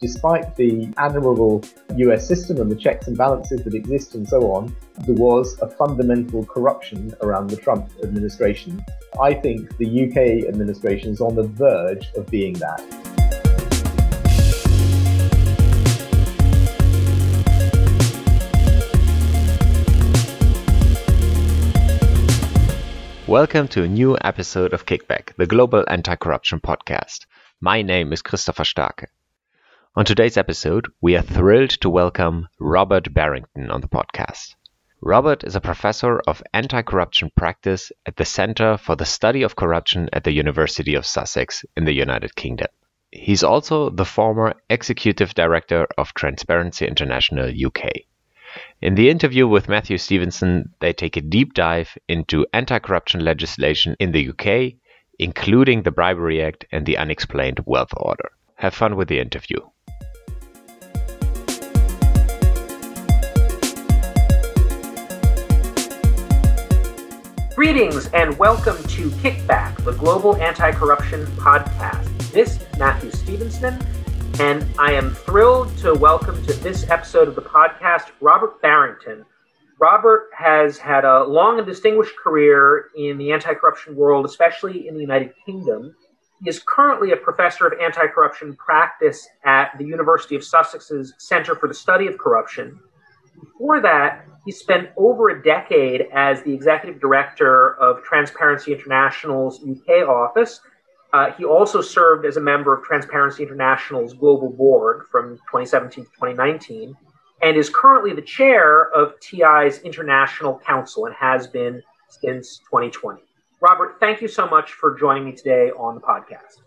Despite the admirable US system and the checks and balances that exist and so on, there was a fundamental corruption around the Trump administration. I think the UK administration is on the verge of being that. Welcome to a new episode of Kickback, the global anti corruption podcast. My name is Christopher Starke. On today's episode, we are thrilled to welcome Robert Barrington on the podcast. Robert is a professor of anti corruption practice at the Center for the Study of Corruption at the University of Sussex in the United Kingdom. He's also the former executive director of Transparency International UK. In the interview with Matthew Stephenson, they take a deep dive into anti corruption legislation in the UK, including the Bribery Act and the Unexplained Wealth Order. Have fun with the interview. Greetings and welcome to Kickback, the Global Anti Corruption Podcast. This is Matthew Stephenson, and I am thrilled to welcome to this episode of the podcast Robert Barrington. Robert has had a long and distinguished career in the anti corruption world, especially in the United Kingdom. He is currently a professor of anti corruption practice at the University of Sussex's Center for the Study of Corruption. Before that, he spent over a decade as the executive director of Transparency International's UK office. Uh, he also served as a member of Transparency International's global board from 2017 to 2019 and is currently the chair of TI's International Council and has been since 2020. Robert, thank you so much for joining me today on the podcast.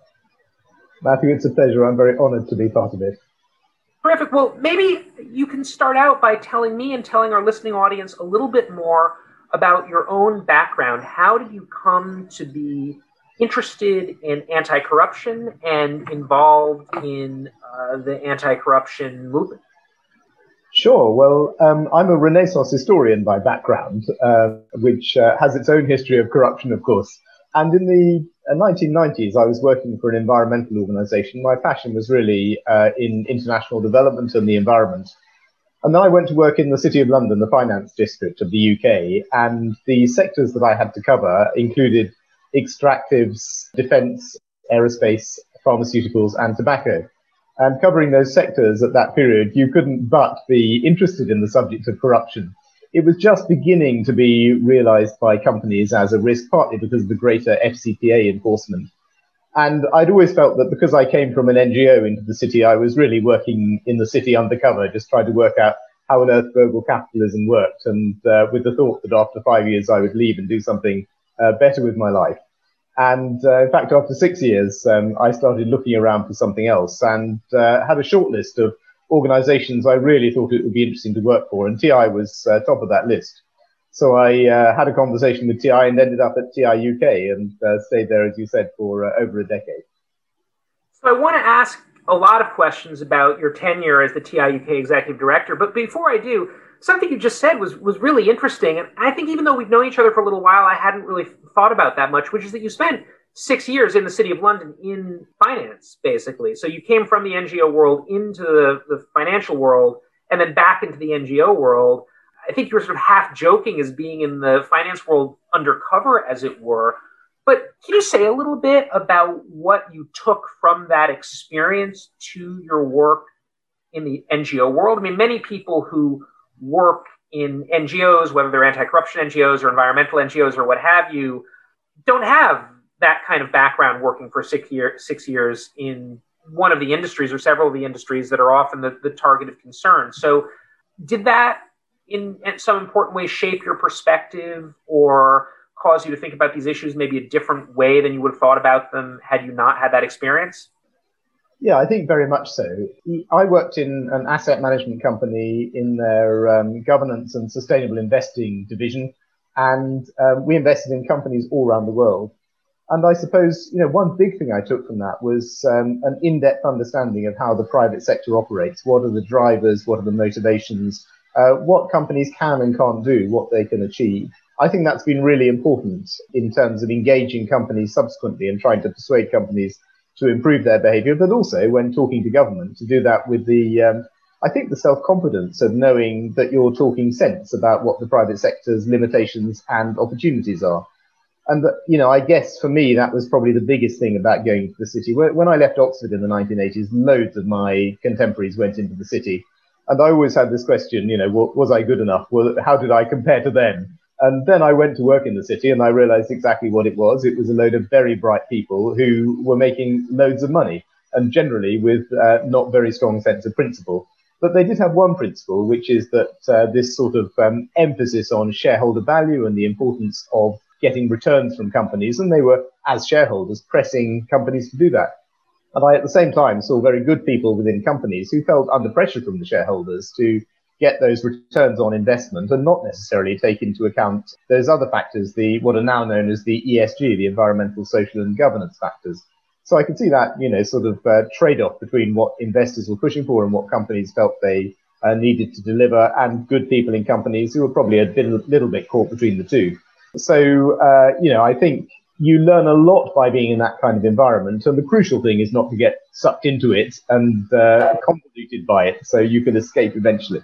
Matthew, it's a pleasure. I'm very honored to be part of it. Terrific. Well, maybe you can start out by telling me and telling our listening audience a little bit more about your own background. How did you come to be interested in anti corruption and involved in uh, the anti corruption movement? Sure. Well, um, I'm a Renaissance historian by background, uh, which uh, has its own history of corruption, of course. And in the 1990s, uh, I was working for an environmental organization. My passion was really uh, in international development and the environment. And then I went to work in the City of London, the finance district of the UK, and the sectors that I had to cover included extractives, defense, aerospace, pharmaceuticals, and tobacco. And covering those sectors at that period, you couldn't but be interested in the subject of corruption it was just beginning to be realized by companies as a risk, partly because of the greater FCPA enforcement. And I'd always felt that because I came from an NGO into the city, I was really working in the city undercover, just trying to work out how on earth global capitalism worked, and uh, with the thought that after five years I would leave and do something uh, better with my life. And uh, in fact, after six years, um, I started looking around for something else and uh, had a short list of organizations I really thought it would be interesting to work for, and TI was uh, top of that list. So I uh, had a conversation with TI and ended up at TI UK and uh, stayed there, as you said, for uh, over a decade. So I want to ask a lot of questions about your tenure as the TI UK executive director, but before I do, something you just said was was really interesting, and I think even though we've known each other for a little while, I hadn't really thought about that much, which is that you spent six years in the city of London in finance, basically. So you came from the NGO world into the, the financial world and then back into the NGO world. I think you were sort of half joking as being in the finance world undercover, as it were. But can you say a little bit about what you took from that experience to your work in the NGO world? I mean, many people who work in NGOs, whether they're anti corruption NGOs or environmental NGOs or what have you, don't have that kind of background working for six, year, six years in one of the industries or several of the industries that are often the, the target of concern. So, did that in, in some important way shape your perspective or cause you to think about these issues maybe a different way than you would have thought about them had you not had that experience? Yeah, I think very much so. I worked in an asset management company in their um, governance and sustainable investing division, and um, we invested in companies all around the world. And I suppose, you know, one big thing I took from that was um, an in-depth understanding of how the private sector operates. What are the drivers? What are the motivations? Uh, what companies can and can't do, what they can achieve. I think that's been really important in terms of engaging companies subsequently and trying to persuade companies to improve their behavior, but also when talking to government to do that with the, um, I think, the self confidence of knowing that you're talking sense about what the private sector's limitations and opportunities are. And, you know, I guess for me, that was probably the biggest thing about going to the city. When I left Oxford in the 1980s, loads of my contemporaries went into the city. And I always had this question, you know, was I good enough? How did I compare to them? And then I went to work in the city and I realized exactly what it was. It was a load of very bright people who were making loads of money and generally with uh, not very strong sense of principle. But they did have one principle, which is that uh, this sort of um, emphasis on shareholder value and the importance of getting returns from companies. And they were, as shareholders, pressing companies to do that. And I, at the same time, saw very good people within companies who felt under pressure from the shareholders to get those returns on investment and not necessarily take into account those other factors, the what are now known as the ESG, the environmental, social, and governance factors. So I can see that you know sort of uh, trade-off between what investors were pushing for and what companies felt they uh, needed to deliver, and good people in companies who were probably a bit, little bit caught between the two. So uh, you know I think you learn a lot by being in that kind of environment. And the crucial thing is not to get sucked into it and uh, convoluted by it so you can escape eventually.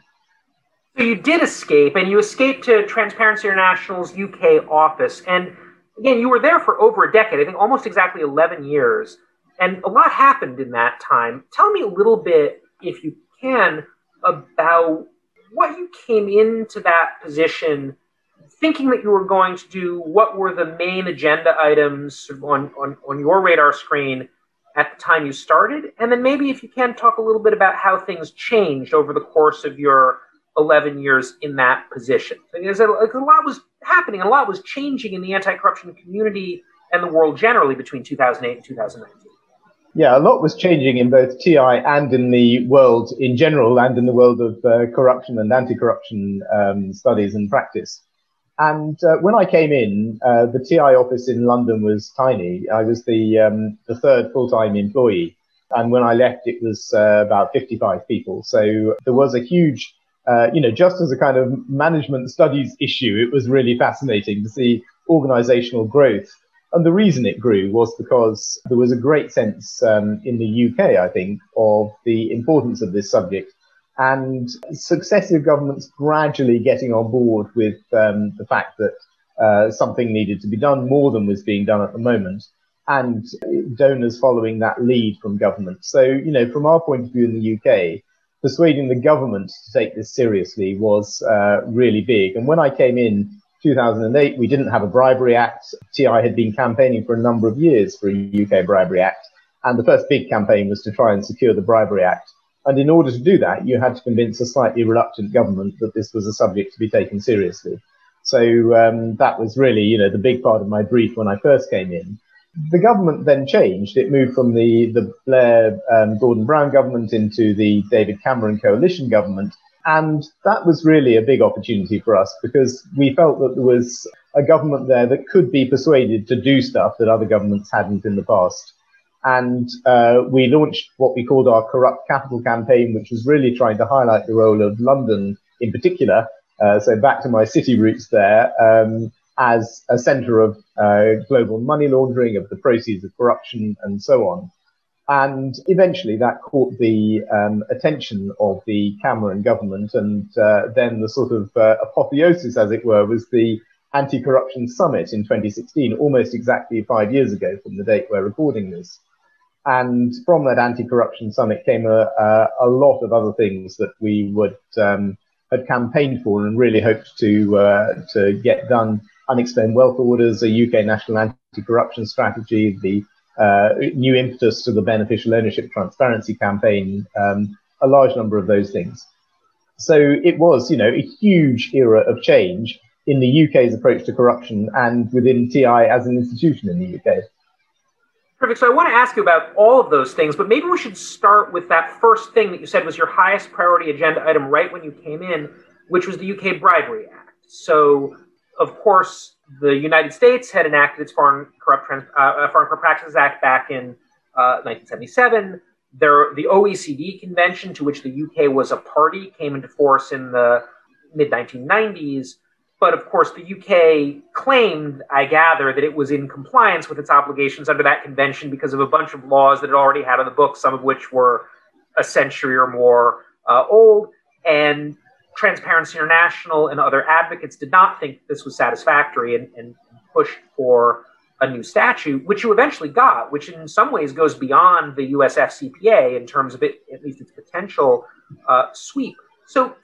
So you did escape, and you escaped to Transparency International's UK office. And again, you were there for over a decade, I think almost exactly 11 years. And a lot happened in that time. Tell me a little bit, if you can, about what you came into that position thinking that you were going to do. What were the main agenda items on, on, on your radar screen at the time you started? And then maybe, if you can, talk a little bit about how things changed over the course of your 11 years in that position. Because a, a lot was happening, a lot was changing in the anti-corruption community and the world generally between 2008 and 2019. Yeah, a lot was changing in both TI and in the world in general, and in the world of uh, corruption and anti-corruption um, studies and practice. And uh, when I came in, uh, the TI office in London was tiny. I was the um, the third full-time employee, and when I left, it was uh, about 55 people. So there was a huge uh, you know, just as a kind of management studies issue, it was really fascinating to see organizational growth. And the reason it grew was because there was a great sense um, in the UK, I think, of the importance of this subject and successive governments gradually getting on board with um, the fact that uh, something needed to be done more than was being done at the moment and donors following that lead from government. So, you know, from our point of view in the UK, persuading the government to take this seriously was uh, really big. And when I came in 2008, we didn't have a bribery act. TI had been campaigning for a number of years for a UK bribery act. And the first big campaign was to try and secure the bribery act. And in order to do that, you had to convince a slightly reluctant government that this was a subject to be taken seriously. So um, that was really, you know, the big part of my brief when I first came in the government then changed. It moved from the, the Blair um, Gordon Brown government into the David Cameron coalition government. And that was really a big opportunity for us because we felt that there was a government there that could be persuaded to do stuff that other governments hadn't in the past. And uh, we launched what we called our Corrupt Capital campaign, which was really trying to highlight the role of London in particular. Uh, so back to my city roots there. Um, as a center of uh, global money laundering, of the proceeds of corruption, and so on. And eventually that caught the um, attention of the Cameron government. And uh, then the sort of uh, apotheosis, as it were, was the anti corruption summit in 2016, almost exactly five years ago from the date we're recording this. And from that anti corruption summit came a, a, a, lot of other things that we would. Um, had campaigned for and really hoped to uh, to get done unexplained wealth orders, a UK national anti-corruption strategy, the uh, new impetus to the beneficial ownership transparency campaign, um, a large number of those things. So it was, you know, a huge era of change in the UK's approach to corruption and within TI as an institution in the UK. Perfect. So I want to ask you about all of those things, but maybe we should start with that first thing that you said was your highest priority agenda item right when you came in, which was the UK Bribery Act. So of course, the United States had enacted its Foreign Corrupt Trans- uh, uh Foreign Corrupt Practices Act back in uh, 1977. There, the OECD convention, to which the UK was a party, came into force in the mid 1990s. But of course, the UK claimed, I gather, that it was in compliance with its obligations under that convention because of a bunch of laws that it already had on the books, some of which were a century or more uh, old. And Transparency International and other advocates did not think this was satisfactory and, and pushed for a new statute, which you eventually got, which in some ways goes beyond the US FCPA in terms of it, at least its potential uh, sweep. So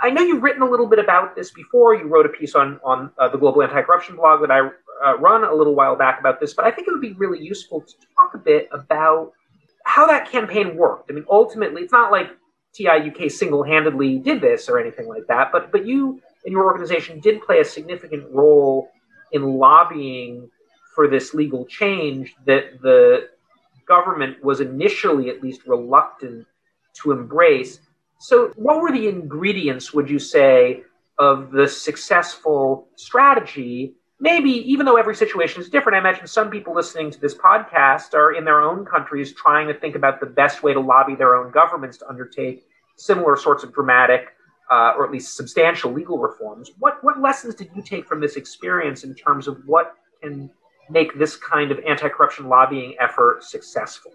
I know you've written a little bit about this before. You wrote a piece on on uh, the Global Anti-Corruption blog that I uh, run a little while back about this, but I think it would be really useful to talk a bit about how that campaign worked. I mean, ultimately, it's not like TIUK single-handedly did this or anything like that, but but you and your organization did play a significant role in lobbying for this legal change that the government was initially at least reluctant to embrace. So, what were the ingredients, would you say, of the successful strategy? Maybe, even though every situation is different, I imagine some people listening to this podcast are in their own countries trying to think about the best way to lobby their own governments to undertake similar sorts of dramatic uh, or at least substantial legal reforms. What, what lessons did you take from this experience in terms of what can make this kind of anti corruption lobbying effort successful?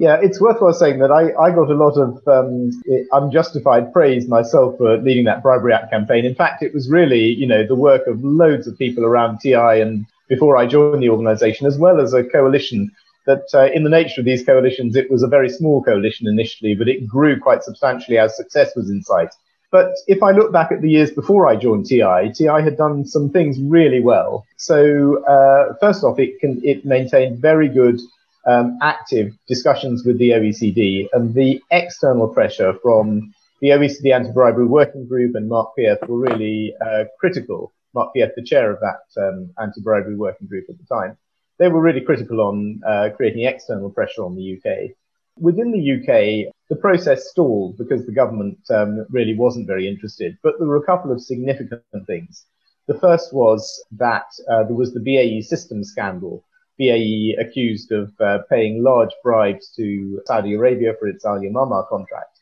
Yeah, it's worthwhile saying that I, I got a lot of um, unjustified praise myself for leading that Bribery Act campaign. In fact, it was really, you know, the work of loads of people around TI and before I joined the organization, as well as a coalition that uh, in the nature of these coalitions, it was a very small coalition initially, but it grew quite substantially as success was in sight. But if I look back at the years before I joined TI, TI had done some things really well. So uh, first off, it can it maintained very good um, active discussions with the OECD and the external pressure from the OECD Anti-Bribery Working Group and Mark Pieth were really uh, critical. Mark Pieth, the chair of that um, Anti-Bribery Working Group at the time, they were really critical on uh, creating external pressure on the UK. Within the UK, the process stalled because the government um, really wasn't very interested, but there were a couple of significant things. The first was that uh, there was the BAE Systems scandal, BAE accused of uh, paying large bribes to Saudi Arabia for its Al Yamamah contract.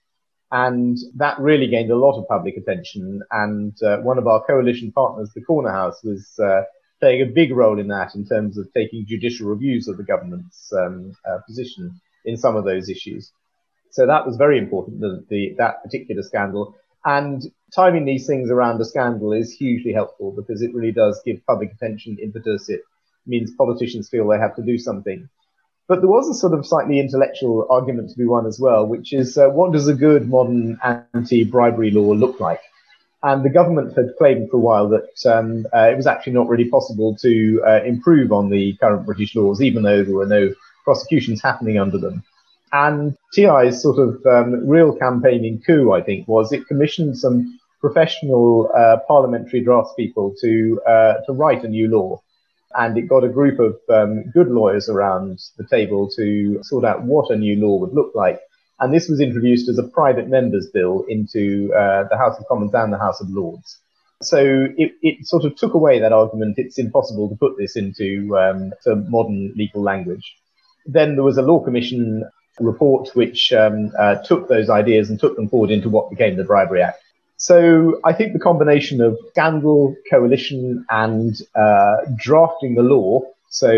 And that really gained a lot of public attention. And uh, one of our coalition partners, the Corner House, was uh, playing a big role in that in terms of taking judicial reviews of the government's um, uh, position in some of those issues. So that was very important, the, the, that particular scandal. And timing these things around a scandal is hugely helpful because it really does give public attention impetus. It means politicians feel they have to do something. But there was a sort of slightly intellectual argument to be won as well, which is uh, what does a good modern anti-bribery law look like? And the government had claimed for a while that um, uh, it was actually not really possible to uh, improve on the current British laws, even though there were no prosecutions happening under them. And TI's sort of um, real campaigning coup, I think, was it commissioned some professional uh, parliamentary draftspeople to uh, to write a new law and it got a group of um, good lawyers around the table to sort out what a new law would look like. And this was introduced as a private member's bill into uh, the House of Commons and the House of Lords. So it, it, sort of took away that argument. It's impossible to put this into um, modern legal language. Then there was a law commission report which um, uh, took those ideas and took them forward into what became the Bribery Act. So I think the combination of scandal, coalition, and uh, drafting the law, so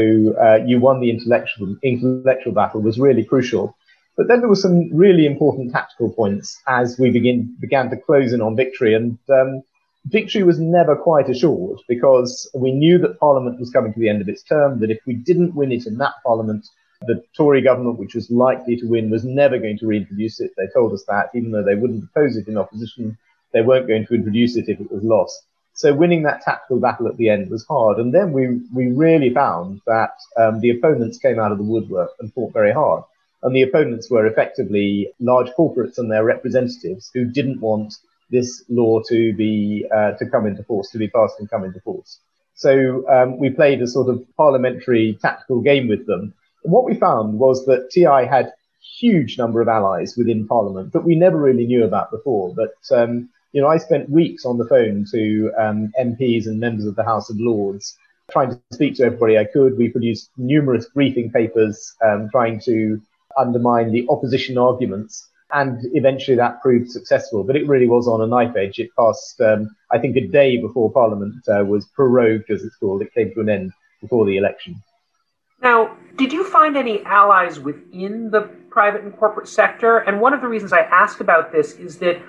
uh, you won the intellectual intellectual battle, was really crucial. But then there were some really important tactical points as we begin began to close in on victory, and um, victory was never quite assured because we knew that Parliament was coming to the end of its term. That if we didn't win it in that Parliament, the Tory government, which was likely to win, was never going to reintroduce it. They told us that, even though they wouldn't oppose it in opposition they weren't going to introduce it if it was lost. So winning that tactical battle at the end was hard. And then we, we really found that um, the opponents came out of the woodwork and fought very hard. And the opponents were effectively large corporates and their representatives who didn't want this law to be uh, to come into force, to be passed and come into force. So um, we played a sort of parliamentary tactical game with them. And what we found was that TI had huge number of allies within Parliament that we never really knew about before. But um, you know, I spent weeks on the phone to um, MPs and members of the House of Lords, trying to speak to everybody I could. We produced numerous briefing papers um, trying to undermine the opposition arguments. And eventually that proved successful, but it really was on a knife edge. It passed um, I think a day before Parliament uh, was prorogued, as it's called. It came to an end before the election. Now, did you find any allies within the private and corporate sector? And one of the reasons I ask about this is that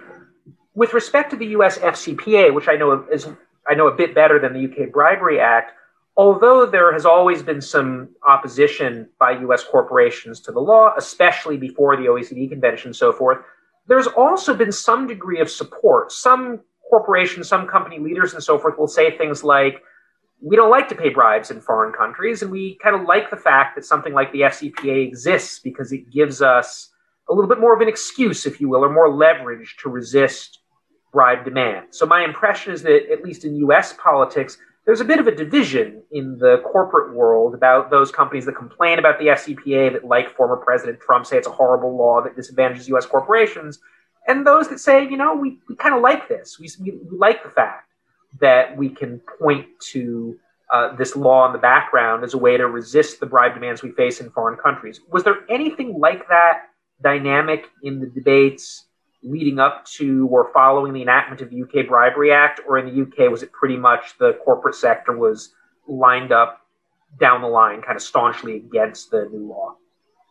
with respect to the US FCPA, which I know is I know a bit better than the UK Bribery Act, although there has always been some opposition by US corporations to the law, especially before the OECD convention and so forth, there's also been some degree of support. Some corporations, some company leaders and so forth will say things like, we don't like to pay bribes in foreign countries, and we kind of like the fact that something like the FCPA exists because it gives us a little bit more of an excuse, if you will, or more leverage to resist bribe demand. So my impression is that, at least in US politics, there's a bit of a division in the corporate world about those companies that complain about the FCPA, that, like former President Trump, say it's a horrible law that disadvantages US corporations, and those that say, you know, we, we kind of like this. We, we, we like the fact that we can point to uh, this law in the background as a way to resist the bribe demands we face in foreign countries. Was there anything like that dynamic in the debates leading up to or following the enactment of the UK Bribery Act, or in the UK was it pretty much the corporate sector was lined up down the line, kind of staunchly against the new law?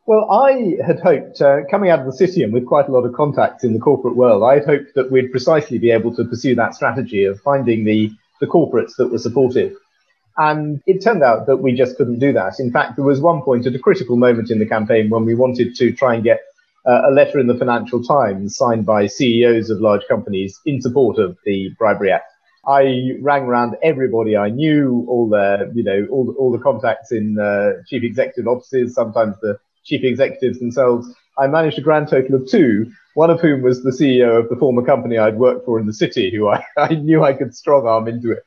Well, I had hoped, uh, coming out of the city and with quite a lot of contacts in the corporate world, I had hoped that we'd precisely be able to pursue that strategy of finding the, the corporates that were supportive. And it turned out that we just couldn't do that. In fact, there was one point at a critical moment in the campaign when we wanted to try and get uh, a letter in the Financial Times signed by CEOs of large companies in support of the Bribery Act. I rang around everybody I knew, all the, you know, all the, all the contacts in uh, chief executive offices, sometimes the chief executives themselves, I managed a grand total of two, one of whom was the CEO of the former company I'd worked for in the city, who I, I knew I could strong arm into it.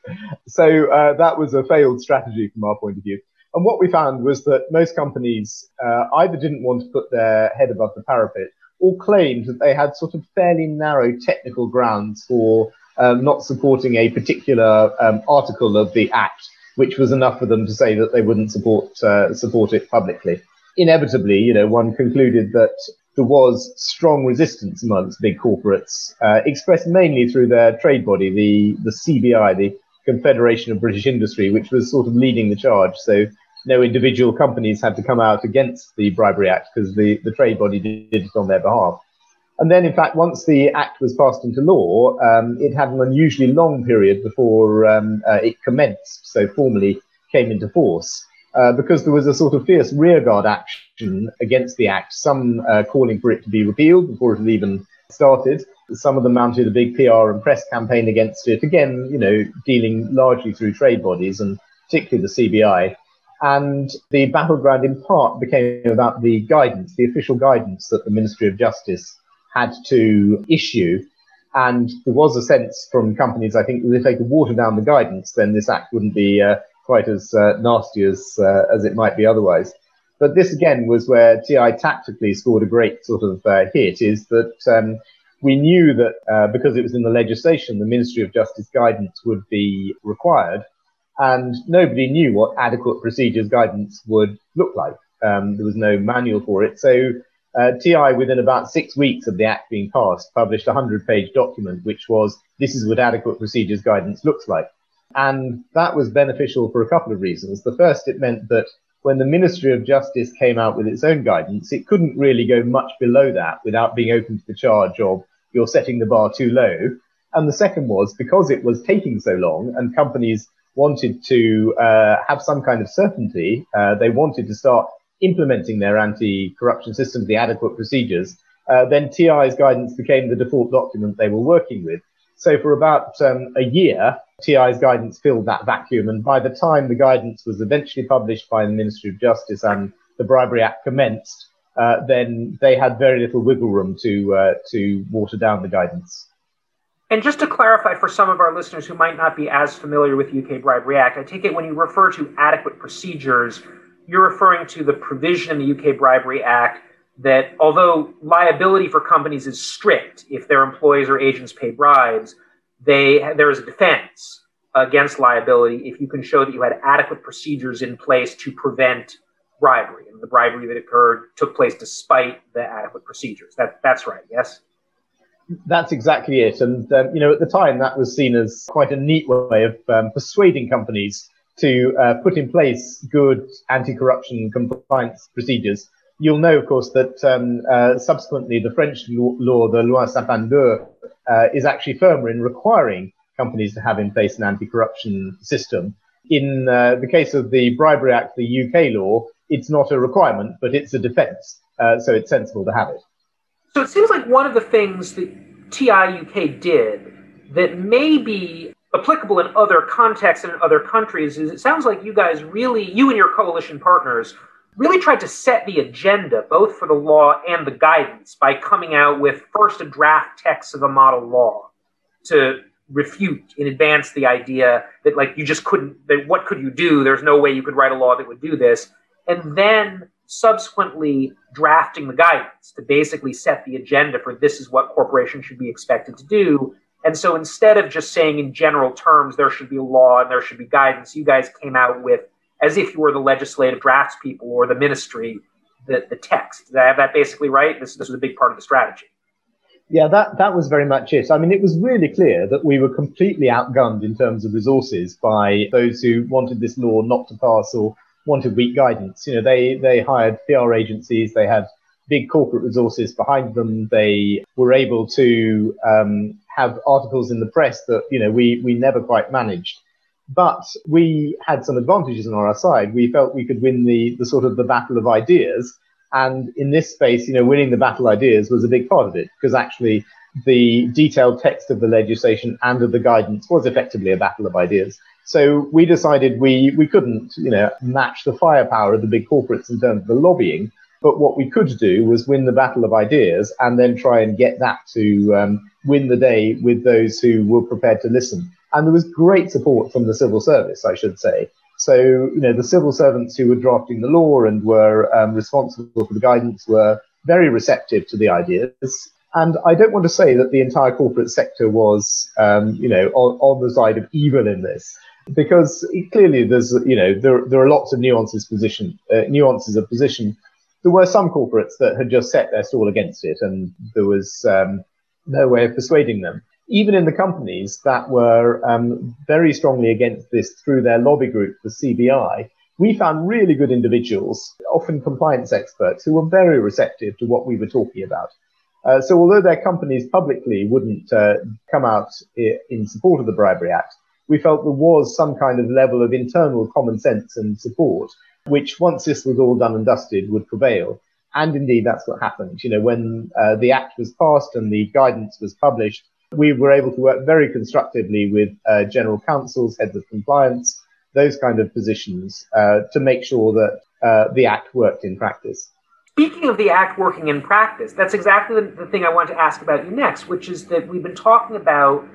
So uh, that was a failed strategy from our point of view. And what we found was that most companies uh, either didn't want to put their head above the parapet or claimed that they had sort of fairly narrow technical grounds for um, not supporting a particular um, article of the Act, which was enough for them to say that they wouldn't support uh, support it publicly inevitably, you know, one concluded that there was strong resistance amongst big corporates, uh, expressed mainly through their trade body, the, the CBI, the Confederation of British Industry, which was sort of leading the charge. So no individual companies had to come out against the Bribery Act because the, the trade body did it on their behalf. And then, in fact, once the act was passed into law, um, it had an unusually long period before um, uh, it commenced, so formally came into force uh, because there was a sort of fierce rearguard action against the act, some uh, calling for it to be repealed before it had even started. Some of them mounted a big PR and press campaign against it, again, you know, dealing largely through trade bodies and particularly the CBI. And the battleground in part became about the guidance, the official guidance that the Ministry of Justice had to issue. And there was a sense from companies, I think, that if they could water down the guidance, then this act wouldn't be uh, quite as uh, nasty as uh, as it might be otherwise. But this again was where TI tactically scored a great sort of uh, hit. Is that um, we knew that uh, because it was in the legislation, the Ministry of Justice guidance would be required, and nobody knew what adequate procedures guidance would look like. Um, there was no manual for it, so. Uh, TI, within about six weeks of the Act being passed, published a 100 page document, which was this is what adequate procedures guidance looks like. And that was beneficial for a couple of reasons. The first, it meant that when the Ministry of Justice came out with its own guidance, it couldn't really go much below that without being open to the charge of you're setting the bar too low. And the second was because it was taking so long and companies wanted to uh, have some kind of certainty, uh, they wanted to start implementing their anti-corruption systems, the adequate procedures, uh, then TI's guidance became the default document they were working with. So for about um, a year, TI's guidance filled that vacuum. And by the time the guidance was eventually published by the Ministry of Justice and the Bribery Act commenced, uh, then they had very little wiggle room to uh, to water down the guidance. And just to clarify for some of our listeners who might not be as familiar with UK Bribery Act, I take it when you refer to adequate procedures, you're referring to the provision in the UK Bribery Act that although liability for companies is strict if their employees or agents pay bribes, they there is a defense against liability if you can show that you had adequate procedures in place to prevent bribery and the bribery that occurred took place despite the adequate procedures. That that's right. Yes. That's exactly it. And, um, you know, at the time, that was seen as quite a neat way of um, persuading companies to uh, put in place good anti-corruption compliance procedures. You'll know, of course, that um, uh, subsequently the French law, the Loi Sapin II, uh, is actually firmer in requiring companies to have in place an anti-corruption system. In uh, the case of the Bribery Act, the UK law, it's not a requirement, but it's a defence. Uh, so it's sensible to have it. So it seems like one of the things that TI UK did that may be applicable in other contexts and in other countries is it sounds like you guys really, you and your coalition partners, really tried to set the agenda both for the law and the guidance by coming out with first a draft text of a model law to refute in advance the idea that like you just couldn't that what could you do? There's no way you could write a law that would do this. And then subsequently drafting the guidance to basically set the agenda for this is what corporations should be expected to do. And so instead of just saying in general terms there should be law and there should be guidance, you guys came out with, as if you were the legislative drafts people or the ministry, the, the text. Did I have that basically right? This, this was a big part of the strategy. Yeah, that, that was very much it. I mean, it was really clear that we were completely outgunned in terms of resources by those who wanted this law not to pass or wanted weak guidance. You know, they, they hired PR agencies, they had big corporate resources behind them. They were able to um, have articles in the press that, you know, we, we never quite managed. But we had some advantages on our side. We felt we could win the, the sort of the battle of ideas. And in this space, you know, winning the battle ideas was a big part of it because actually the detailed text of the legislation and of the guidance was effectively a battle of ideas. So we decided we, we couldn't, you know, match the firepower of the big corporates in terms of the lobbying. But what we could do was win the battle of ideas and then try and get that to um, win the day with those who were prepared to listen. And there was great support from the civil service, I should say. So, you know, the civil servants who were drafting the law and were um, responsible for the guidance were very receptive to the ideas. And I don't want to say that the entire corporate sector was, um, you know, on, on, the side of evil in this because clearly there's you know there there are lots of nuances position uh, nuances of position. There were some corporates that had just set their stall against it, and there was um, no way of persuading them. Even in the companies that were um, very strongly against this through their lobby group, the CBI, we found really good individuals, often compliance experts, who were very receptive to what we were talking about. Uh, so although their companies publicly wouldn't uh, come out in support of the Bribery Act, we felt there was some kind of level of internal common sense and support, which once this was all done and dusted would prevail. And indeed, that's what happened. You know, when uh, the act was passed and the guidance was published, we were able to work very constructively with uh, general counsels, heads of compliance, those kind of positions uh, to make sure that uh, the act worked in practice. Speaking of the act working in practice, that's exactly the thing I want to ask about you next, which is that we've been talking about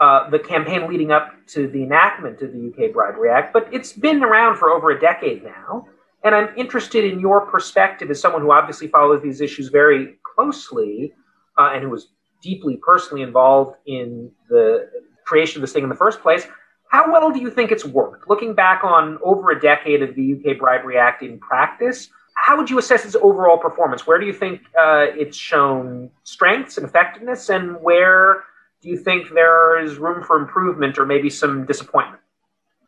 uh, the campaign leading up to the enactment of the UK Bribery Act, but it's been around for over a decade now. And I'm interested in your perspective as someone who obviously follows these issues very closely uh, and who was deeply personally involved in the creation of this thing in the first place. How well do you think it's worked? Looking back on over a decade of the UK Bribery Act in practice, how would you assess its overall performance? Where do you think uh, it's shown strengths and effectiveness, and where do you think there is room for improvement or maybe some disappointment?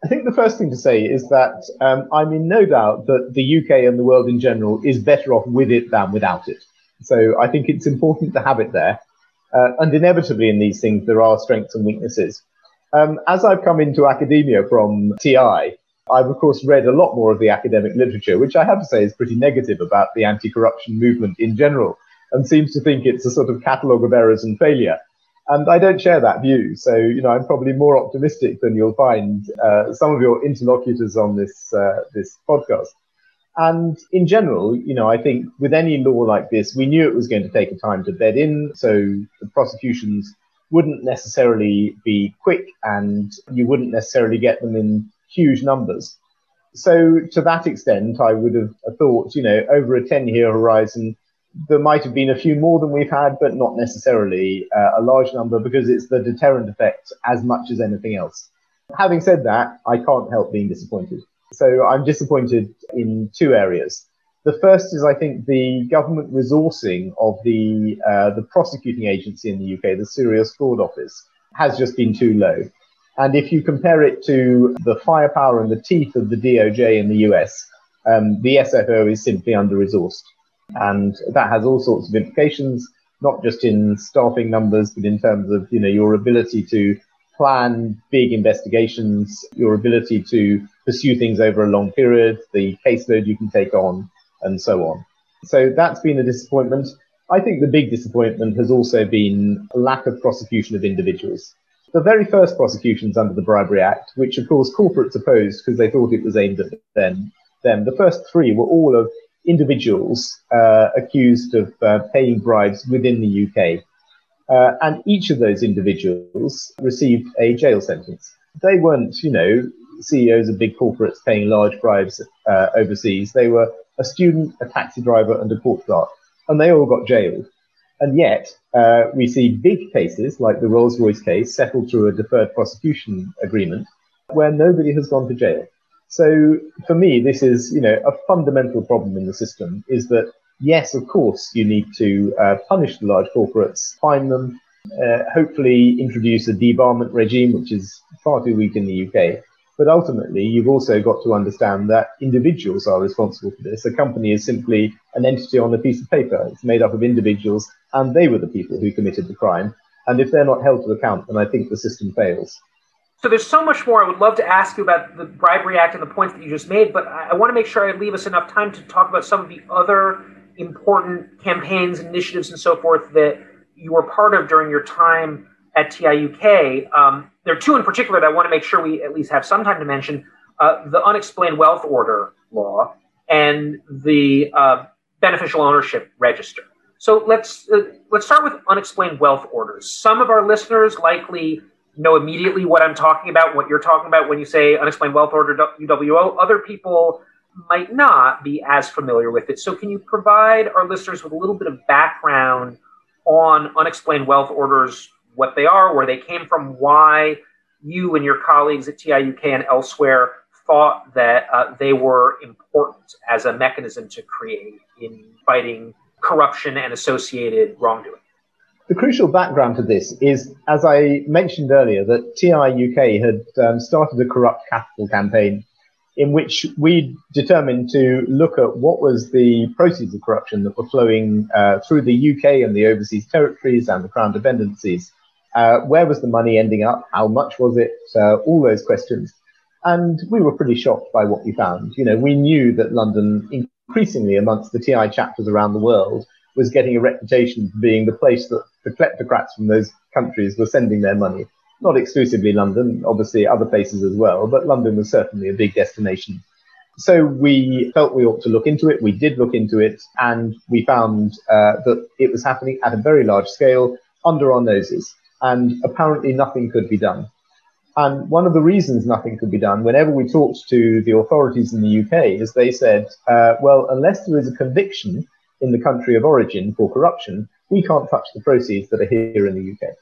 I think the first thing to say is that um, I'm in no doubt that the UK and the world in general is better off with it than without it. So I think it's important to have it there. Uh, and inevitably in these things, there are strengths and weaknesses. Um, as I've come into academia from TI, I've of course read a lot more of the academic literature, which I have to say is pretty negative about the anti-corruption movement in general, and seems to think it's a sort of catalogue of errors and failure. And I don't share that view. So, you know, I'm probably more optimistic than you'll find uh, some of your interlocutors on this, uh, this podcast. And in general, you know, I think with any law like this, we knew it was going to take a time to bed in. So the prosecutions wouldn't necessarily be quick and you wouldn't necessarily get them in huge numbers. So to that extent, I would have thought, you know, over a 10 year horizon, there might have been a few more than we've had, but not necessarily uh, a large number because it's the deterrent effect as much as anything else. Having said that, I can't help being disappointed. So I'm disappointed in two areas. The first is, I think, the government resourcing of the uh, the prosecuting agency in the UK, the Serious Fraud Office, has just been too low. And if you compare it to the firepower and the teeth of the DOJ in the US, um, the SFO is simply under resourced. And that has all sorts of implications, not just in staffing numbers, but in terms of you know your ability to plan big investigations, your ability to pursue things over a long period, the caseload you can take on, and so on. So that's been a disappointment. I think the big disappointment has also been a lack of prosecution of individuals. The very first prosecutions under the Bribery Act, which of course corporates opposed because they thought it was aimed at them, them the first three were all of individuals uh, accused of uh, paying bribes within the UK. Uh, and each of those individuals received a jail sentence. They weren't, you know, CEOs of big corporates paying large bribes uh, overseas. They were a student, a taxi driver, and a court clerk, and they all got jailed. And yet, uh, we see big cases like the Rolls Royce case settled through a deferred prosecution agreement where nobody has gone to jail. So for me, this is, you know, a fundamental problem in the system is that, yes, of course, you need to uh, punish the large corporates, fine them, uh, hopefully introduce a debarment regime, which is far too weak in the UK. But ultimately, you've also got to understand that individuals are responsible for this. A company is simply an entity on a piece of paper. It's made up of individuals, and they were the people who committed the crime. And if they're not held to account, then I think the system fails. So there's so much more I would love to ask you about the Bribery Act and the points that you just made, but I, I want to make sure I leave us enough time to talk about some of the other important campaigns, initiatives, and so forth that you were part of during your time at TIUK. Um, there are two in particular that I want to make sure we at least have some time to mention uh, the unexplained wealth order law and the uh, beneficial ownership register. So let's uh, let's start with unexplained wealth orders. Some of our listeners likely know immediately what I'm talking about, what you're talking about when you say unexplained wealth order UWO. Other people might not be as familiar with it. So can you provide our listeners with a little bit of background on unexplained wealth orders what they are, where they came from, why you and your colleagues at TIUK and elsewhere thought that uh, they were important as a mechanism to create in fighting corruption and associated wrongdoing. The crucial background to this is, as I mentioned earlier, that TI UK had um, started a corrupt capital campaign in which we determined to look at what was the proceeds of corruption that were flowing uh, through the UK and the overseas territories and the Crown dependencies uh, where was the money ending up? How much was it? Uh, all those questions. And we were pretty shocked by what we found. You know, we knew that London, increasingly amongst the TI chapters around the world, was getting a reputation for being the place that the kleptocrats from those countries were sending their money. Not exclusively London, obviously other places as well, but London was certainly a big destination. So we felt we ought to look into it. We did look into it, and we found uh, that it was happening at a very large scale under our noses and apparently nothing could be done. And one of the reasons nothing could be done, whenever we talked to the authorities in the UK, is they said, uh, well, unless there is a conviction in the country of origin for corruption, we can't touch the proceeds that are here in the UK.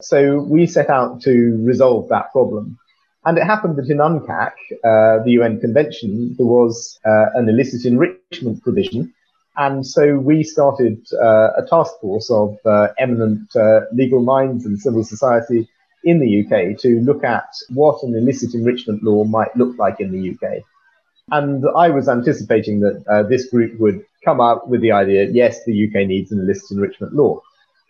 So we set out to resolve that problem. And it happened that in UNCAC, uh, the UN convention, there was uh, an illicit enrichment provision and so we started uh, a task force of uh, eminent uh, legal minds and civil society in the UK to look at what an illicit enrichment law might look like in the UK. And I was anticipating that uh, this group would come up with the idea, yes, the UK needs an illicit enrichment law.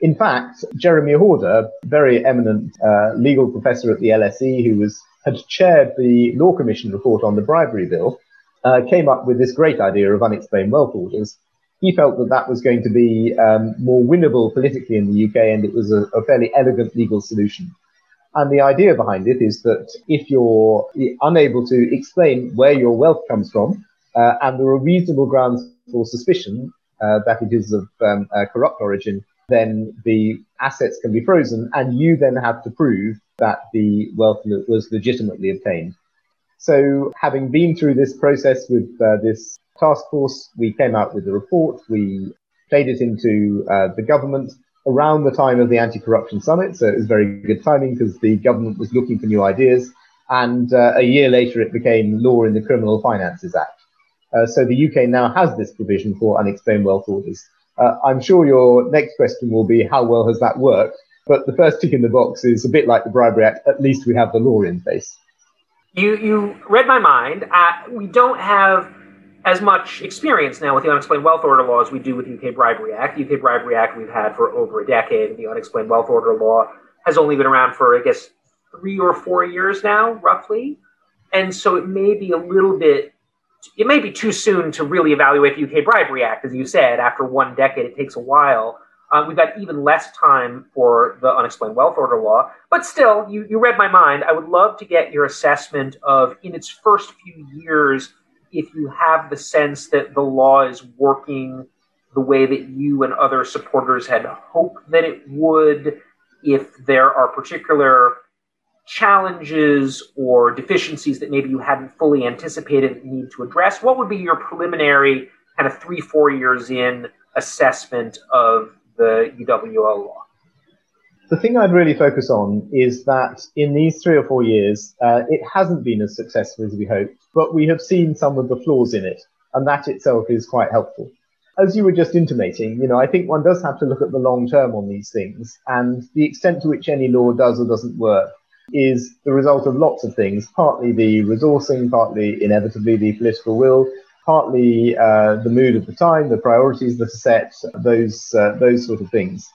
In fact, Jeremy Horder, very eminent uh, legal professor at the LSE, who was had chaired the Law Commission report on the bribery bill, uh, came up with this great idea of unexplained wealth orders, he felt that that was going to be um, more winnable politically in the UK and it was a, a, fairly elegant legal solution. And the idea behind it is that if you're unable to explain where your wealth comes from, uh, and there are reasonable grounds for suspicion uh, that it is of um, corrupt origin, then the assets can be frozen, and you then have to prove that the wealth was legitimately obtained. So, having been through this process with uh, this task force. We came out with a report. We played it into uh, the government around the time of the anti-corruption summit. So it was very good timing because the government was looking for new ideas. And uh, a year later, it became law in the Criminal Finances Act. Uh, so the UK now has this provision for unexplained wealth orders. Uh, I'm sure your next question will be how well has that worked? But the first tick in the box is a bit like the Bribery Act. At least we have the law in place. You you read my mind. Uh, we don't have as much experience now with the unexplained wealth order law as we do with the UK Bribery Act. The UK Bribery Act we've had for over a decade. The unexplained wealth order law has only been around for I guess three or four years now, roughly. And so it may be a little bit it may be too soon to really evaluate the UK Bribery Act, as you said. After one decade, it takes a while. Uh, we've got even less time for the unexplained wealth order law. But still, you, you read my mind. I would love to get your assessment of, in its first few years, if you have the sense that the law is working the way that you and other supporters had hoped that it would, if there are particular challenges or deficiencies that maybe you hadn't fully anticipated need to address? What would be your preliminary kind of three, four years in assessment of the UWO law? The thing I'd really focus on is that in these three or four years, uh, it hasn't been as successful as we hoped, but we have seen some of the flaws in it, and that itself is quite helpful. As you were just intimating, you know, I think one does have to look at the long term on these things, and the extent to which any law does or doesn't work is the result of lots of things, partly the resourcing, partly inevitably the political will, partly uh, the mood of the time, the priorities that are set, those, uh, those sort of things.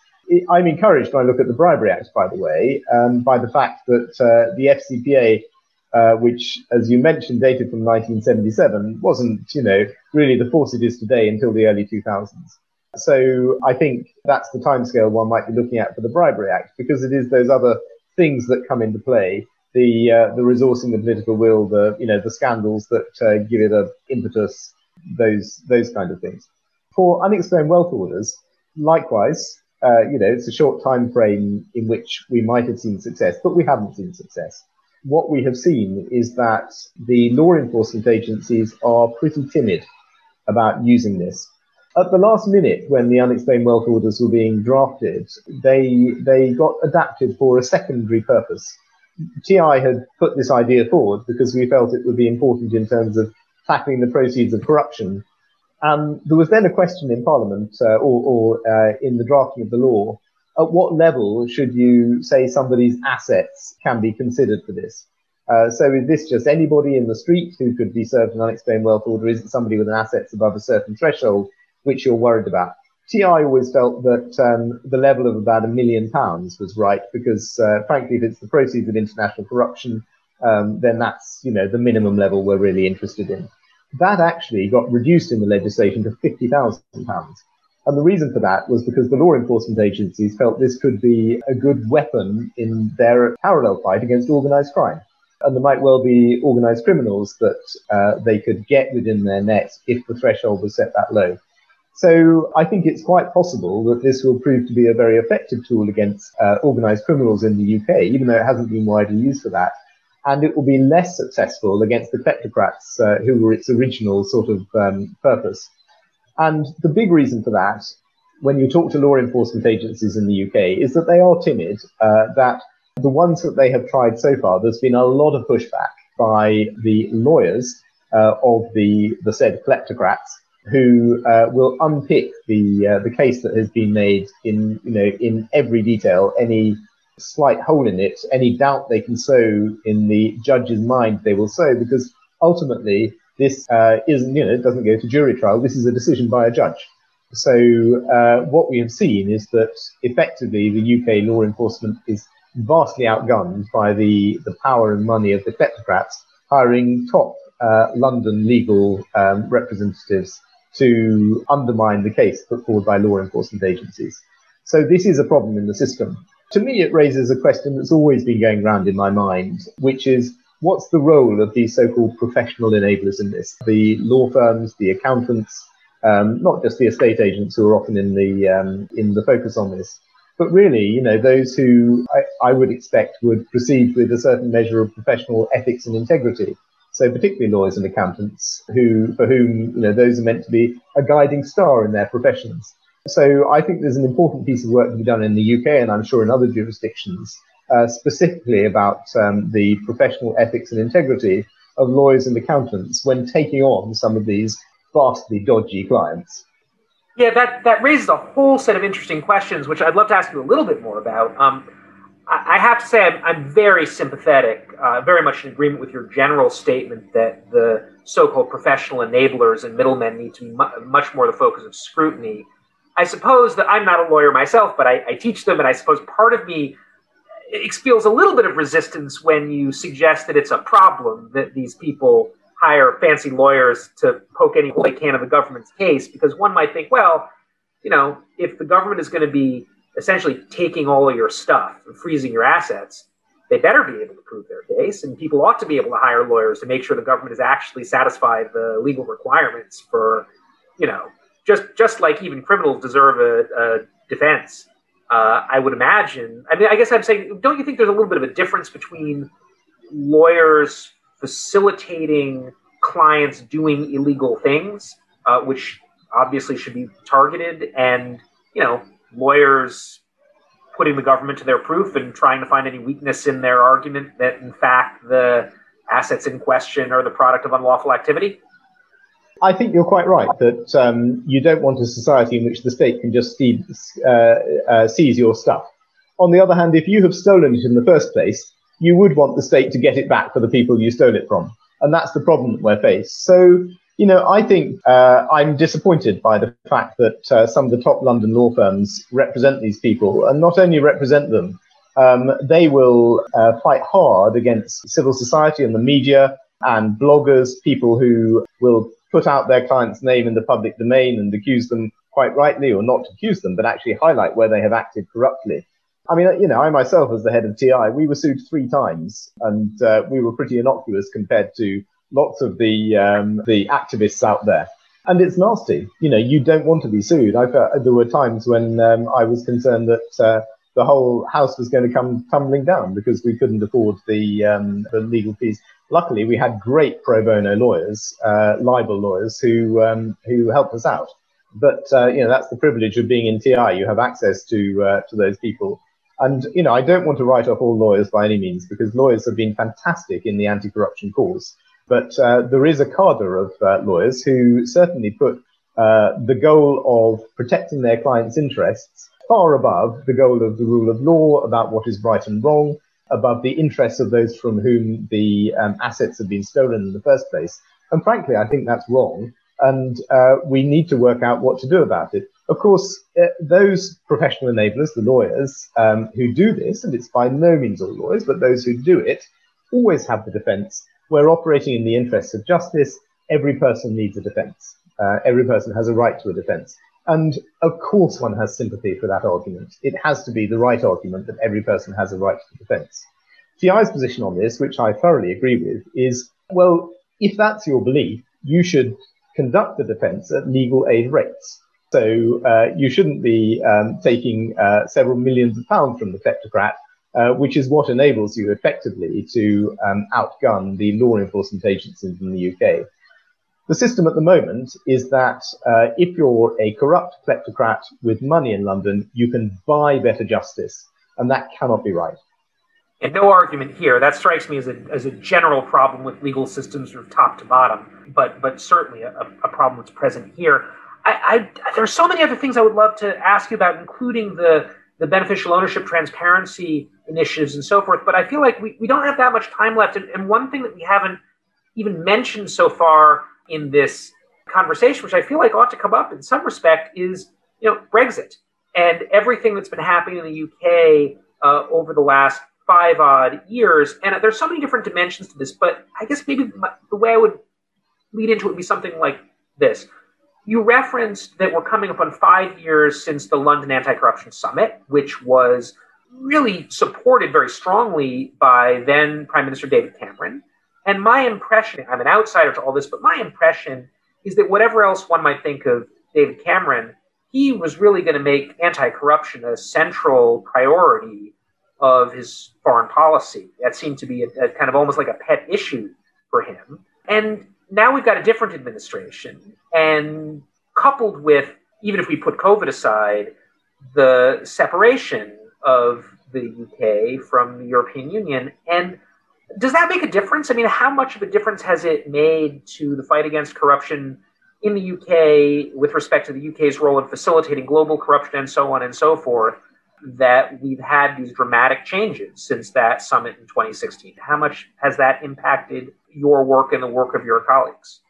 I'm encouraged when I look at the Bribery Act, by the way, um, by the fact that uh, the FCPA, uh, which, as you mentioned, dated from 1977, wasn't, you know, really the force it is today until the early 2000s. So I think that's the timescale one might be looking at for the Bribery Act, because it is those other things that come into play the uh, the resourcing, the political will, the you know the scandals that uh, give it a impetus, those those kind of things. For unexplained wealth orders, likewise, uh, you know it's a short time frame in which we might have seen success, but we haven't seen success. What we have seen is that the law enforcement agencies are pretty timid about using this at the last minute when the unexplained wealth orders were being drafted, they they got adapted for a secondary purpose. TI had put this idea forward because we felt it would be important in terms of tackling the proceeds of corruption. And there was then a question in Parliament uh, or, or uh, in the drafting of the law: at what level should you say somebody's assets can be considered for this? Uh, so is this just anybody in the street who could be served an unexplained wealth order? Is it somebody with an assets above a certain threshold? Which you're worried about. TI always felt that um, the level of about a million pounds was right because, uh, frankly, if it's the proceeds of international corruption, um, then that's you know the minimum level we're really interested in. That actually got reduced in the legislation to fifty thousand pounds, and the reason for that was because the law enforcement agencies felt this could be a good weapon in their parallel fight against organised crime. And there might well be organised criminals that uh, they could get within their net if the threshold was set that low. So I think it's quite possible that this will prove to be a very effective tool against uh, organized criminals in the UK, even though it hasn't been widely used for that. And it will be less successful against the kleptocrats uh, who were its original sort of um, purpose. And the big reason for that, when you talk to law enforcement agencies in the UK, is that they are timid, uh, that the ones that they have tried so far, there's been a lot of pushback by the lawyers uh, of the, the said kleptocrats who uh, will unpick the uh, the case that has been made in you know in every detail, any slight hole in it, any doubt they can sow in the judge's mind, they will sow because ultimately this uh, isn't you know it doesn't go to jury trial. This is a decision by a judge. So uh, what we have seen is that effectively the UK law enforcement is vastly outgunned by the the power and money of the kleptocrats hiring top uh, London legal um, representatives to undermine the case put forward by law enforcement agencies. So this is a problem in the system. To me, it raises a question that's always been going around in my mind, which is what's the role of these so-called professional enablers in this? The law firms, the accountants, um, not just the estate agents who are often in the um, in the focus on this, but really, you know, those who I, I would expect would proceed with a certain measure of professional ethics and integrity. So particularly lawyers and accountants who, for whom, you know, those are meant to be a guiding star in their professions. So I think there's an important piece of work to be done in the UK and I'm sure in other jurisdictions, uh, specifically about um, the professional ethics and integrity of lawyers and accountants when taking on some of these vastly dodgy clients? Yeah, that, that raises a whole set of interesting questions, which I'd love to ask you a little bit more about. Um, I, have to say, I'm, I'm very sympathetic, uh, very much in agreement with your general statement that the so called professional enablers and middlemen need to be mu- much more the focus of scrutiny. I suppose that I'm not a lawyer myself, but I, I teach them, and I suppose part of me feels a little bit of resistance when you suggest that it's a problem that these people hire fancy lawyers to poke any hole they can in the government's case, because one might think, well, you know, if the government is going to be essentially taking all of your stuff and freezing your assets, they better be able to prove their case, and people ought to be able to hire lawyers to make sure the government has actually satisfied the legal requirements for, you know, just just like even criminals deserve a, a defense. Uh, I would imagine. I mean, I guess I'm saying, don't you think there's a little bit of a difference between lawyers facilitating clients doing illegal things, uh, which obviously should be targeted, and you know, lawyers putting the government to their proof and trying to find any weakness in their argument that, in fact, the assets in question are the product of unlawful activity? I think you're quite right that um, you don't want a society in which the state can just see, uh, uh, seize your stuff. On the other hand, if you have stolen it in the first place, you would want the state to get it back for the people you stole it from. And that's the problem that we're faced. So, you know, I think uh, I'm disappointed by the fact that uh, some of the top London law firms represent these people and not only represent them, um, they will uh, fight hard against civil society and the media and bloggers, people who will put out their client's name in the public domain and accuse them quite rightly, or not accuse them, but actually highlight where they have acted corruptly. I mean, you know, I myself, as the head of TI, we were sued three times, and uh, we were pretty innocuous compared to lots of the um, the activists out there. And it's nasty. You know, you don't want to be sued. I felt there were times when um, I was concerned that uh, the whole house was going to come tumbling down because we couldn't afford the um, the legal fees luckily we had great pro bono lawyers, uh, libel lawyers who um, who helped us out. But uh, you know that's the privilege of being in TI. You have access to uh, to those people. And you know I don't want to write off all lawyers by any means because lawyers have been fantastic in the anti-corruption cause. But uh, there is a cadre of uh, lawyers who certainly put uh, the goal of protecting their clients' interests far above the goal of the rule of law about what is right and wrong above the interests of those from whom the um, assets have been stolen in the first place. And frankly, I think that's wrong. And uh, we need to work out what to do about it. Of course, uh, those professional enablers, the lawyers um, who do this, and it's by no means all lawyers, but those who do it, always have the defense. We're operating in the interests of justice. Every person needs a defense. Uh, every person has a right to a defense. And of course, one has sympathy for that argument. It has to be the right argument that every person has a right to defense. TI's position on this, which I thoroughly agree with, is well, if that's your belief, you should conduct the defense at legal aid rates. So uh, you shouldn't be um, taking uh, several millions of pounds from the kleptocrat, uh, which is what enables you effectively to um, outgun the law enforcement agencies in the UK. The system at the moment is that uh, if you're a corrupt kleptocrat with money in London, you can buy better justice, and that cannot be right. And no argument here. That strikes me as a, as a general problem with legal systems from top to bottom, but but certainly a, a problem that's present here. I, I, there are so many other things I would love to ask you about, including the the beneficial ownership transparency initiatives and so forth. But I feel like we, we don't have that much time left. And, and one thing that we haven't even mentioned so far in this conversation, which I feel like ought to come up in some respect, is you know Brexit and everything that's been happening in the UK uh, over the last five odd years. And there's so many different dimensions to this, but I guess maybe the way I would lead into it would be something like this. You referenced that we're coming up on five years since the London Anti Corruption Summit, which was really supported very strongly by then Prime Minister David Cameron. And my impression, I'm an outsider to all this, but my impression is that whatever else one might think of David Cameron, he was really going to make anti corruption a central priority of his foreign policy. That seemed to be a, a, kind of almost like a pet issue for him. And now we've got a different administration. And coupled with, even if we put COVID aside, the separation of the UK from the European Union. And Does that make a difference? I mean, how much of a difference has it made to the fight against corruption in the UK with respect to the UK's role in facilitating global corruption and so on and so forth? That we've had these dramatic changes since that summit in 2016. How much has that impacted your work and the work of your colleagues?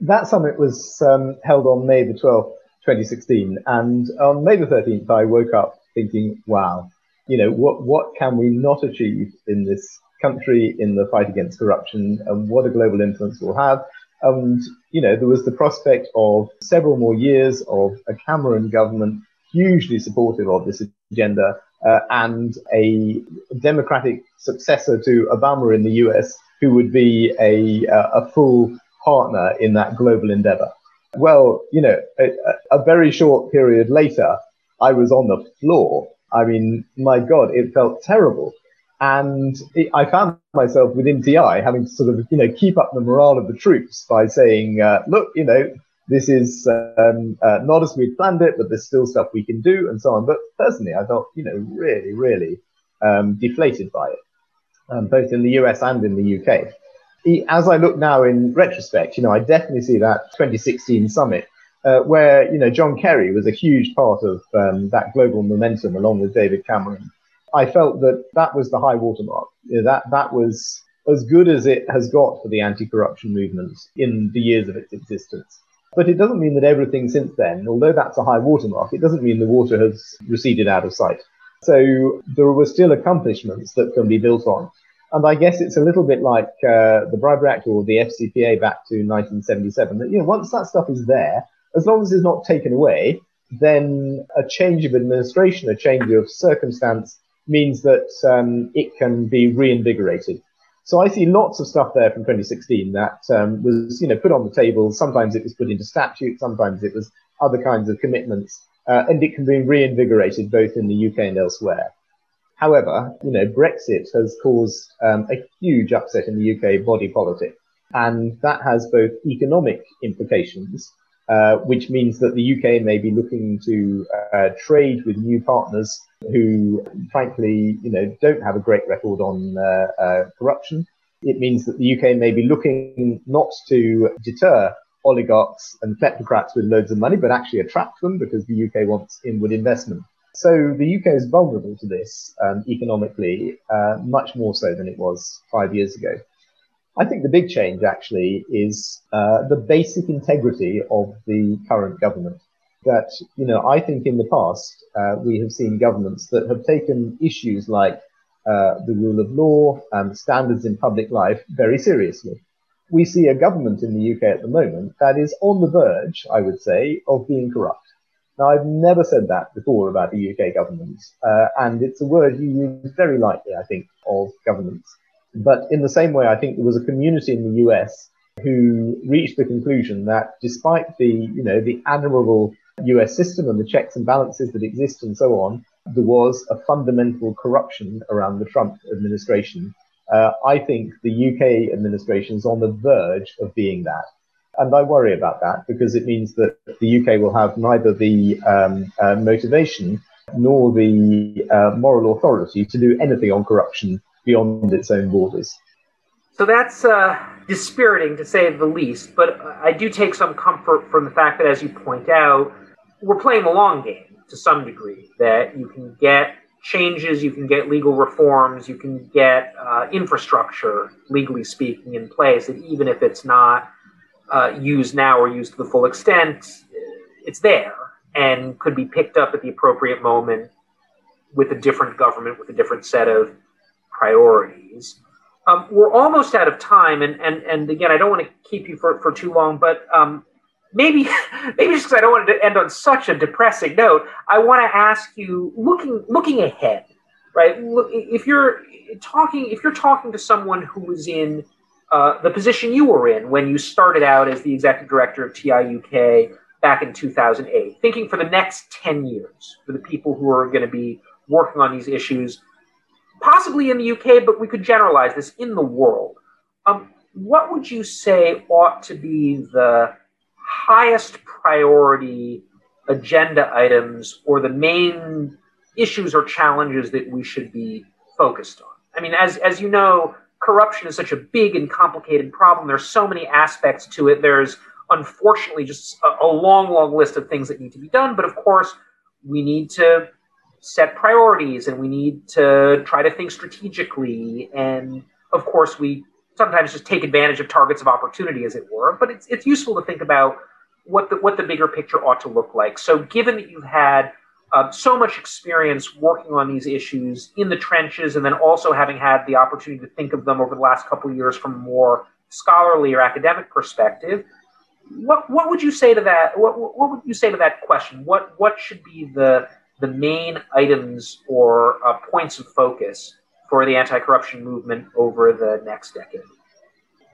That summit was um, held on May the 12th, 2016. And on May the 13th, I woke up thinking, wow, you know, what, what can we not achieve in this country in the fight against corruption and what a global influence we'll have? And, you know, there was the prospect of several more years of a Cameron government hugely supportive of this agenda uh, and a democratic successor to Obama in the US who would be a, a full partner in that global endeavor. Well, you know, a, a very short period later, I was on the floor. I mean, my God, it felt terrible. And it, I found myself within TI having to sort of, you know, keep up the morale of the troops by saying, uh, look, you know, this is um, uh, not as we'd planned it, but there's still stuff we can do and so on. But personally, I felt, you know, really, really um, deflated by it, um, both in the US and in the UK as I look now in retrospect, you know, I definitely see that 2016 summit uh, where, you know, John Kerry was a huge part of um, that global momentum along with David Cameron. I felt that that was the high watermark. You know, that, that was as good as it has got for the anti-corruption movement in the years of its existence. But it doesn't mean that everything since then, although that's a high watermark, it doesn't mean the water has receded out of sight. So there were still accomplishments that can be built on. And I guess it's a little bit like uh, the Bribery Act or the FCPA back to 1977. That you know, once that stuff is there, as long as it's not taken away, then a change of administration, a change of circumstance means that um, it can be reinvigorated. So I see lots of stuff there from 2016 that um, was, you know, put on the table. Sometimes it was put into statute, sometimes it was other kinds of commitments, uh, and it can be reinvigorated both in the UK and elsewhere. However, you know, Brexit has caused um, a huge upset in the UK body politic, and that has both economic implications, uh, which means that the UK may be looking to uh, trade with new partners who, frankly, you know, don't have a great record on uh, uh corruption. It means that the UK may be looking not to deter oligarchs and kleptocrats with loads of money, but actually attract them because the UK wants inward investment. So the UK is vulnerable to this um, economically, uh, much more so than it was five years ago. I think the big change actually is uh, the basic integrity of the current government. That, you know, I think in the past, uh, we have seen governments that have taken issues like uh, the rule of law and standards in public life very seriously. We see a government in the UK at the moment that is on the verge, I would say, of being corrupt. Now, I've never said that before about the UK government, uh, and it's a word you use very lightly, I think, of governments. But in the same way, I think there was a community in the US who reached the conclusion that despite the, you know, the admirable US system and the checks and balances that exist and so on, there was a fundamental corruption around the Trump administration. Uh, I think the UK administration is on the verge of being that. And I worry about that because it means that the UK will have neither the um, uh, motivation nor the uh, moral authority to do anything on corruption beyond its own borders. So that's uh, dispiriting to say the least, but I do take some comfort from the fact that, as you point out, we're playing the long game to some degree, that you can get changes, you can get legal reforms, you can get uh, infrastructure, legally speaking, in place, and even if it's not uh, used now or used to the full extent, it's there and could be picked up at the appropriate moment with a different government with a different set of priorities. Um, we're almost out of time, and, and, and again, I don't want to keep you for, for too long, but um, maybe maybe just because I don't want to end on such a depressing note, I want to ask you, looking looking ahead, right? If you're talking if you're talking to someone who was in uh, the position you were in when you started out as the executive director of TIUK back in 2008, thinking for the next 10 years for the people who are going to be working on these issues, possibly in the UK, but we could generalize this in the world. Um, what would you say ought to be the highest priority agenda items or the main issues or challenges that we should be focused on? I mean, as, as you know, corruption is such a big and complicated problem. There's so many aspects to it. There's unfortunately just a, a long, long list of things that need to be done. But of course, we need to set priorities and we need to try to think strategically. And of course, we sometimes just take advantage of targets of opportunity, as it were. But it's it's useful to think about what the what the bigger picture ought to look like. So, given that you've had uh, so much experience working on these issues in the trenches, and then also having had the opportunity to think of them over the last couple of years from a more scholarly or academic perspective, what what would you say to that? What what would you say to that question? What what should be the the main items or uh, points of focus for the anti-corruption movement over the next decade?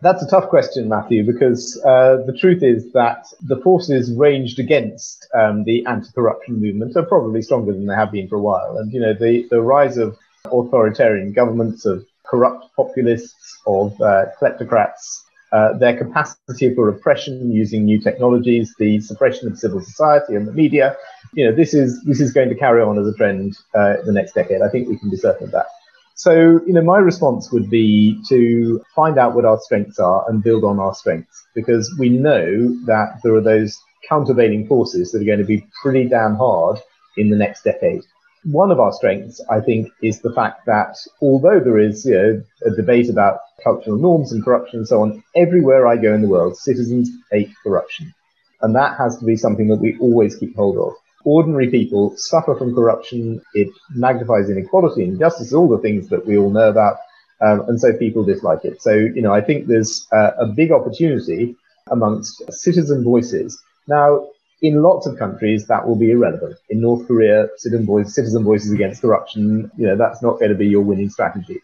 That's a tough question, Matthew, because uh, the truth is that the forces ranged against um, the anti-corruption movement are probably stronger than they have been for a while. And you know, the the rise of authoritarian governments, of corrupt populists, of uh, kleptocrats, uh, their capacity for repression using new technologies, the suppression of civil society and the media. You know, this is this is going to carry on as a trend uh, the next decade. I think we can be certain of that. So, you know, my response would be to find out what our strengths are and build on our strengths, because we know that there are those countervailing forces that are going to be pretty damn hard in the next decade. One of our strengths, I think, is the fact that although there is you know, a debate about cultural norms and corruption and so on, everywhere I go in the world, citizens hate corruption. And that has to be something that we always keep hold of ordinary people suffer from corruption. It magnifies inequality and injustice, all the things that we all know about. Um, and so people dislike it. So, you know, I think there's uh, a big opportunity amongst citizen voices. Now, in lots of countries, that will be irrelevant. In North Korea, citizen, voice, citizen voices against corruption, you know, that's not going to be your winning strategy.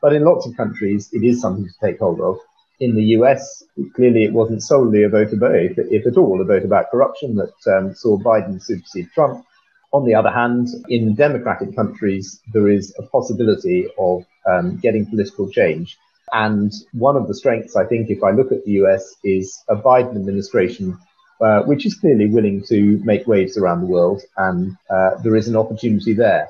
But in lots of countries, it is something to take hold of in the US, clearly it wasn't solely a vote about, if, if at all, a vote about corruption that um, saw Biden supersede Trump. On the other hand, in democratic countries, there is a possibility of um, getting political change. And one of the strengths, I think, if I look at the US, is a Biden administration, uh, which is clearly willing to make waves around the world. And uh, there is an opportunity there.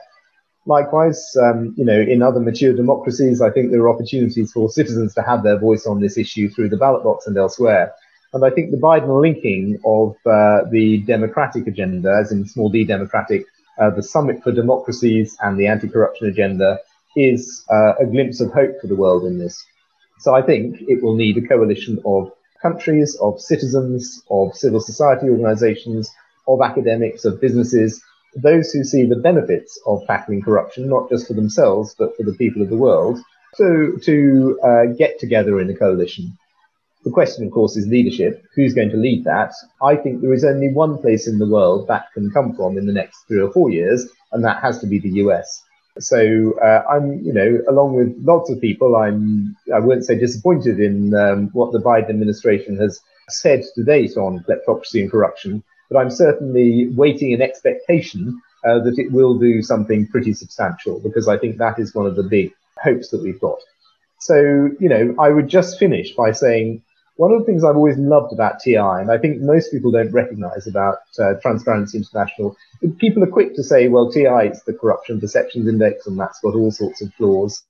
Likewise, um, you know, in other mature democracies, I think there are opportunities for citizens to have their voice on this issue through the ballot box and elsewhere. And I think the Biden linking of uh, the democratic agenda, as in small d democratic, uh, the Summit for Democracies and the anti-corruption agenda is uh, a glimpse of hope for the world in this. So I think it will need a coalition of countries, of citizens, of civil society organizations, of academics, of businesses, those who see the benefits of tackling corruption, not just for themselves, but for the people of the world, to, to uh, get together in a coalition. The question, of course, is leadership. Who's going to lead that? I think there is only one place in the world that can come from in the next three or four years, and that has to be the US. So uh, I'm, you know, along with lots of people, I'm, I won't say disappointed in um, what the Biden administration has said to date on kleptocracy and corruption but I'm certainly waiting in expectation uh, that it will do something pretty substantial because I think that is one of the big hopes that we've got. So, you know, I would just finish by saying one of the things I've always loved about TI, and I think most people don't recognize about uh, Transparency International, people are quick to say, well, TI is the Corruption Perceptions Index, and that's got all sorts of flaws.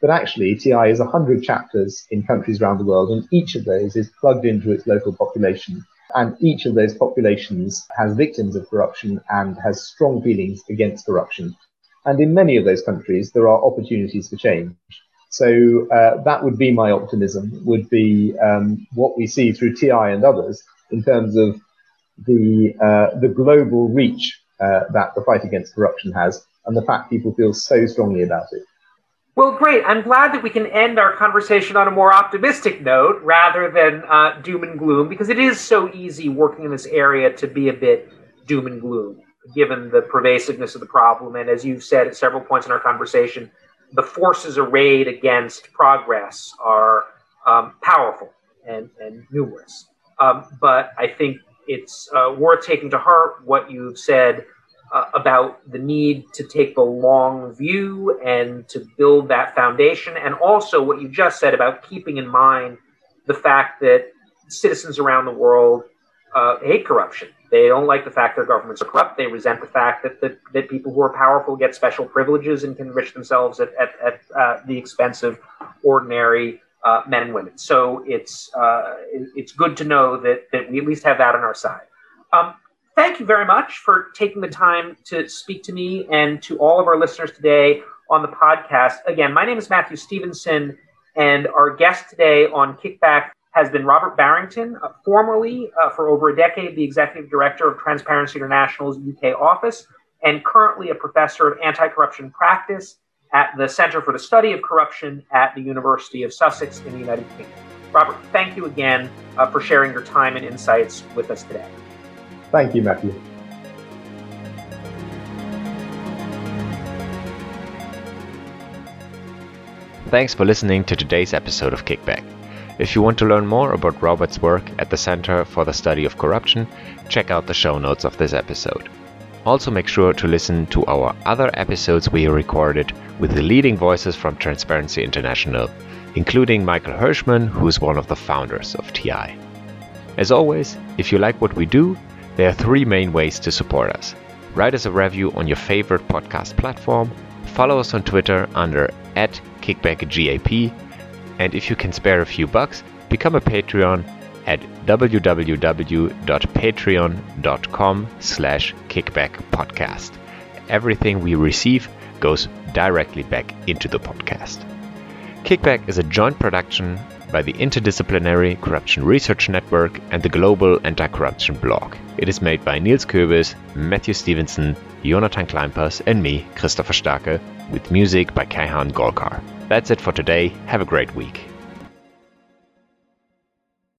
But actually, TI is 100 chapters in countries around the world, and each of those is plugged into its local population. And each of those populations has victims of corruption and has strong feelings against corruption. And in many of those countries, there are opportunities for change. So uh, that would be my optimism, would be um, what we see through TI and others in terms of the, uh, the global reach uh, that the fight against corruption has and the fact people feel so strongly about it. Well, great. I'm glad that we can end our conversation on a more optimistic note rather than uh, doom and gloom, because it is so easy working in this area to be a bit doom and gloom, given the pervasiveness of the problem. And as you've said at several points in our conversation, the forces arrayed against progress are um, powerful and, and numerous. Um, but I think it's uh, worth taking to heart what you've said uh, about the need to take the long view and to build that foundation, and also what you just said about keeping in mind the fact that citizens around the world uh, hate corruption. They don't like the fact their governments are corrupt. They resent the fact that, that, that people who are powerful get special privileges and can enrich themselves at, at, at uh, the expense of ordinary uh, men and women. So it's uh, it's good to know that that we at least have that on our side. Um, thank you very much for taking the time to speak to me and to all of our listeners today on the podcast. Again, my name is Matthew Stephenson, and our guest today on Kickback has been Robert Barrington, uh, formerly uh, for over a decade the executive director of Transparency International's UK office, and currently a professor of anti corruption practice at the Center for the Study of Corruption at the University of Sussex in the United Kingdom. Robert, thank you again uh, for sharing your time and insights with us today. Thank you, Matthew. Thanks for listening to today's episode of Kickback. If you want to learn more about Robert's work at the Center for the Study of Corruption, check out the show notes of this episode. Also, make sure to listen to our other episodes we recorded with the leading voices from Transparency International, including Michael Hershman, who is one of the founders of TI. As always, if you like what we do, there are three main ways to support us. Write us a review on your favorite podcast platform, follow us on Twitter under at kickbackgap, and if you can spare a few bucks, become a Patreon at www.patreon.com slash kickbackpodcast. Everything we receive goes directly back into the podcast. Kickback is a joint production by the Interdisciplinary Corruption Research Network and the Global Anti-Corruption Blog. It is made by Nils Köbis, Matthew Stephenson, Jonathan Kleinpass, and me, Christopher Starke, with music by Kaihan Golkar. That's it for today. Have a great week.